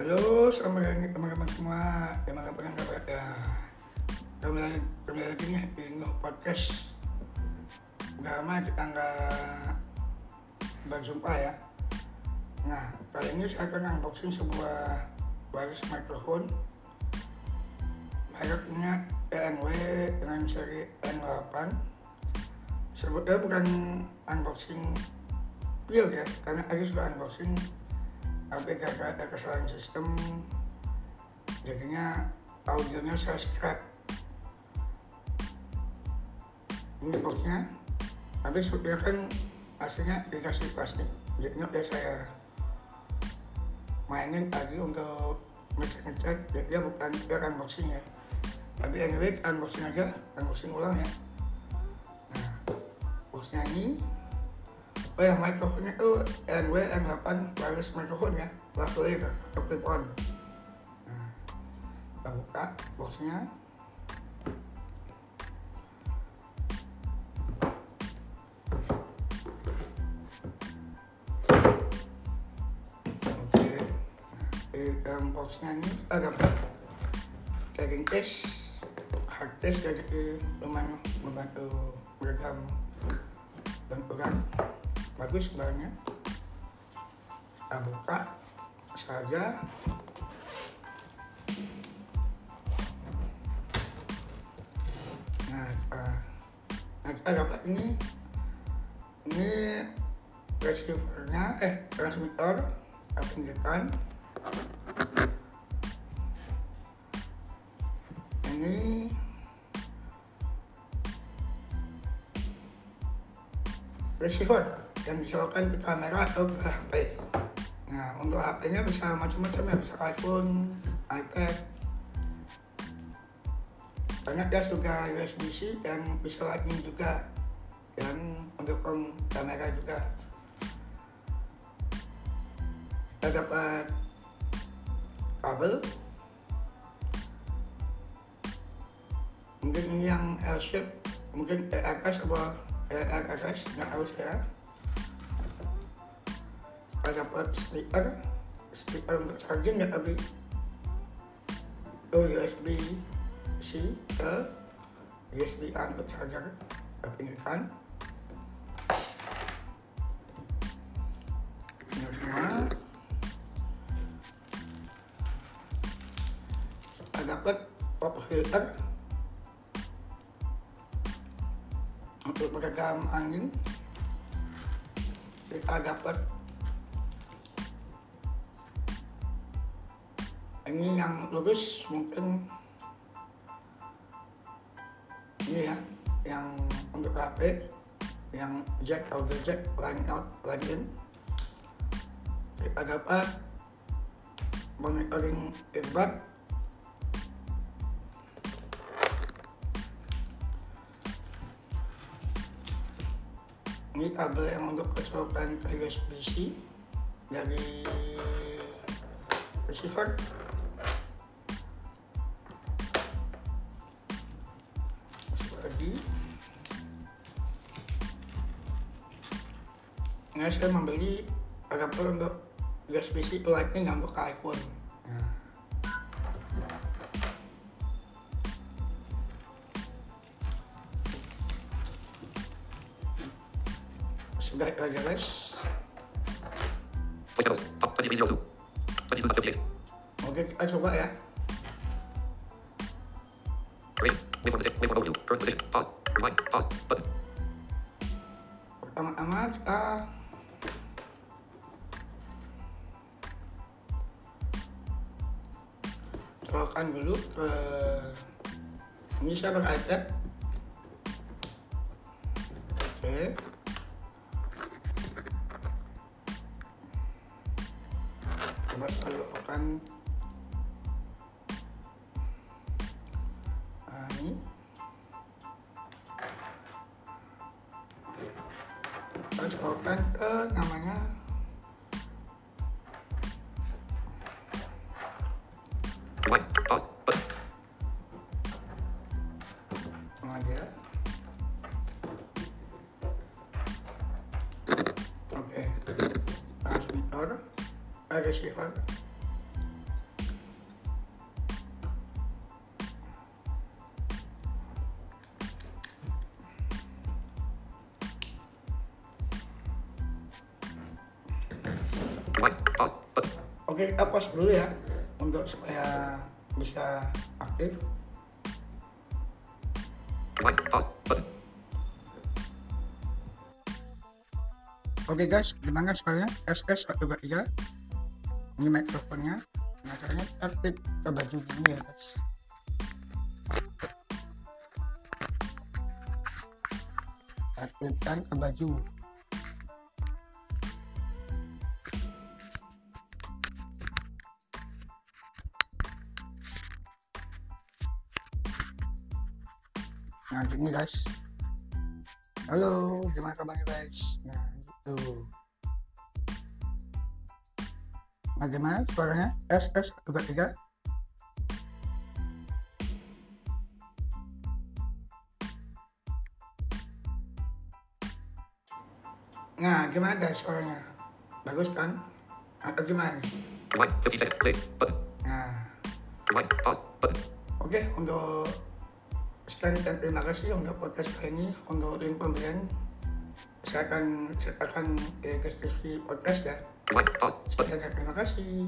Halo, selamat teman-teman semua. Pengen kabar ya? Kembali kembali lagi nih di Nuh Podcast. Udah lama kita nggak berjumpa ya. Nah, kali ini saya akan unboxing sebuah wireless microphone mereknya ENW dengan seri N8 sebetulnya bukan unboxing real ya karena tadi sudah unboxing karena ada kesalahan sistem jadinya audionya saya scrap ini boxnya tapi sebetulnya kan hasilnya dikasih plastik. Jadinya udah saya mainin lagi untuk ngecek-ngecek jadi dia bukan dia unboxing ya. Tapi anyway unboxing aja unboxing ulang ya. Nah boxnya ini oh ya mikrofonnya tuh NW N8 wireless microphone ya lavalier atau clip on. Nah kita buka boxnya. Oke nah, di dalam boxnya ini ada carrying case. Hard case jadi lumayan membantu meredam benturan bagus sebenarnya. Kita buka saja. Nah kita, nah kita dapat ini. Ini receivernya eh transmitter kita pinggirkan. Ini receiver yang disesuaikan ke kamera atau ke HP. Nah, untuk HP-nya bisa macam-macam ya, bisa iPhone, iPad. Banyak ya juga USB-C dan bisa Lightning juga dan untuk kamera juga. Kita dapat kabel. Mungkin ini yang L-shape, mungkin ERS atau RRS nggak tahu saya dapat speaker speaker untuk charging ya tapi oh USB C ke USB A untuk charger pinggirkan ini semua. Kita dapat pop filter untuk meredam angin. Kita dapat ini yang lurus mungkin ini ya yang untuk HP yang jack audio jack line out line in kita dapat monitoring earbud ini kabel yang untuk kecocokan ke USB-C dari receiver saya membeli adapter untuk USB-C lightning untuk iPhone sudah itu aja guys Voice levels. Top 2302. 2258. oke kita coba ya Rate. Waveform colokan dulu ke ini saya pakai iPad. Oke. Coba colokan nah, ini. Colokan ke namanya que sí, Juan. Oke, kita pause dulu ya untuk supaya bisa aktif. Oke okay guys, gimana sekarang? SS 123 ini mikrofonnya. Nah, caranya aktif ke baju gini ya guys. Aktifkan ke baju. Nah, gini guys. Halo, gimana kabarnya guys? Nah, gitu. Gimana suaranya? SS juga tiga. Nah, gimana guys suaranya? Bagus kan? Atau gimana? Rewind. 15 seconds. Play. Button. Nah. Oke, untuk sekian dan terima kasih untuk podcast kali ini. Untuk link pembelian, saya akan sertakan di deskripsi podcast ya. Terima kasih.